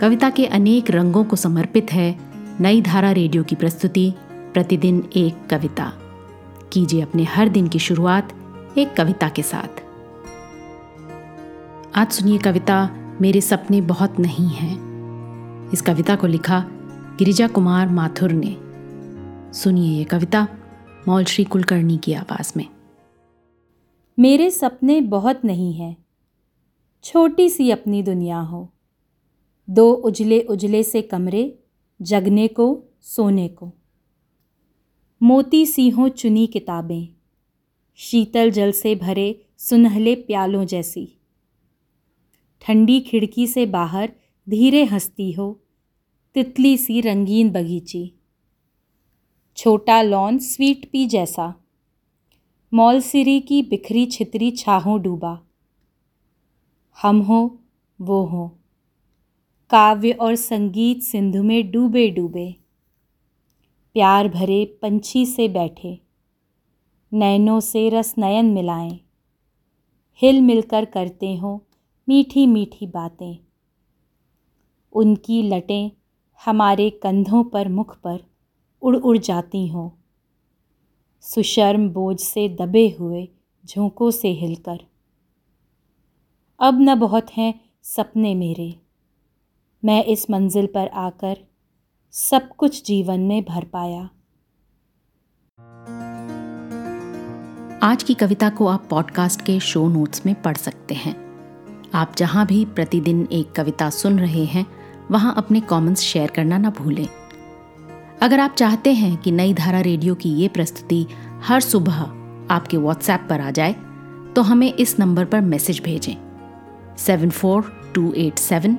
कविता के अनेक रंगों को समर्पित है नई धारा रेडियो की प्रस्तुति, प्रतिदिन एक कविता। कीजिए अपने हर दिन की शुरुआत एक कविता के साथ। आज सुनिए कविता, मेरे सपने बहुत नहीं हैं। इस कविता को लिखा गिरिजा कुमार माथुर ने। सुनिए ये कविता मौल श्री कुलकर्णी की आवाज़ में। मेरे सपने बहुत नहीं हैं। छोटी सी अपनी दुनिया हो। दो उजले उजले से कमरे, जगने को, सोने को। मोती सी हों चुनी किताबें, शीतल जल से भरे सुनहले प्यालों जैसी। ठंडी खिड़की से बाहर धीरे हंसती हो, तितली सी रंगीन बगीची। छोटा लॉन स्वीट पी जैसा मौलसिरी की बिखरी छितरी छाहों डूबा। हम हो, वो हो। काव्य और संगीत सिंधु में डूबे डूबे। प्यार भरे पंछी से बैठे, नैनों से रस नयन मिलाएँ। हिल मिलकर करते हो मीठी मीठी बातें। उनकी लटें हमारे कंधों पर मुख पर उड़ उड़ जाती हों। सुशर्म बोझ से दबे हुए झोंकों से हिलकर। अब न बहुत हैं सपने मेरे। मैं इस मंजिल पर आकर सब कुछ जीवन में भर पाया। आज की कविता को आप पॉडकास्ट के शो नोट्स में पढ़ सकते हैं। आप जहाँ भी प्रतिदिन एक कविता सुन रहे हैं, वहाँ अपने कमेंट्स शेयर करना ना भूलें। अगर आप चाहते हैं कि नई धारा रेडियो की ये प्रस्तुति हर सुबह आपके व्हाट्सएप पर आ जाए तो हमें इस नंबर पर मैसेज भेजें। Seven four two eight seven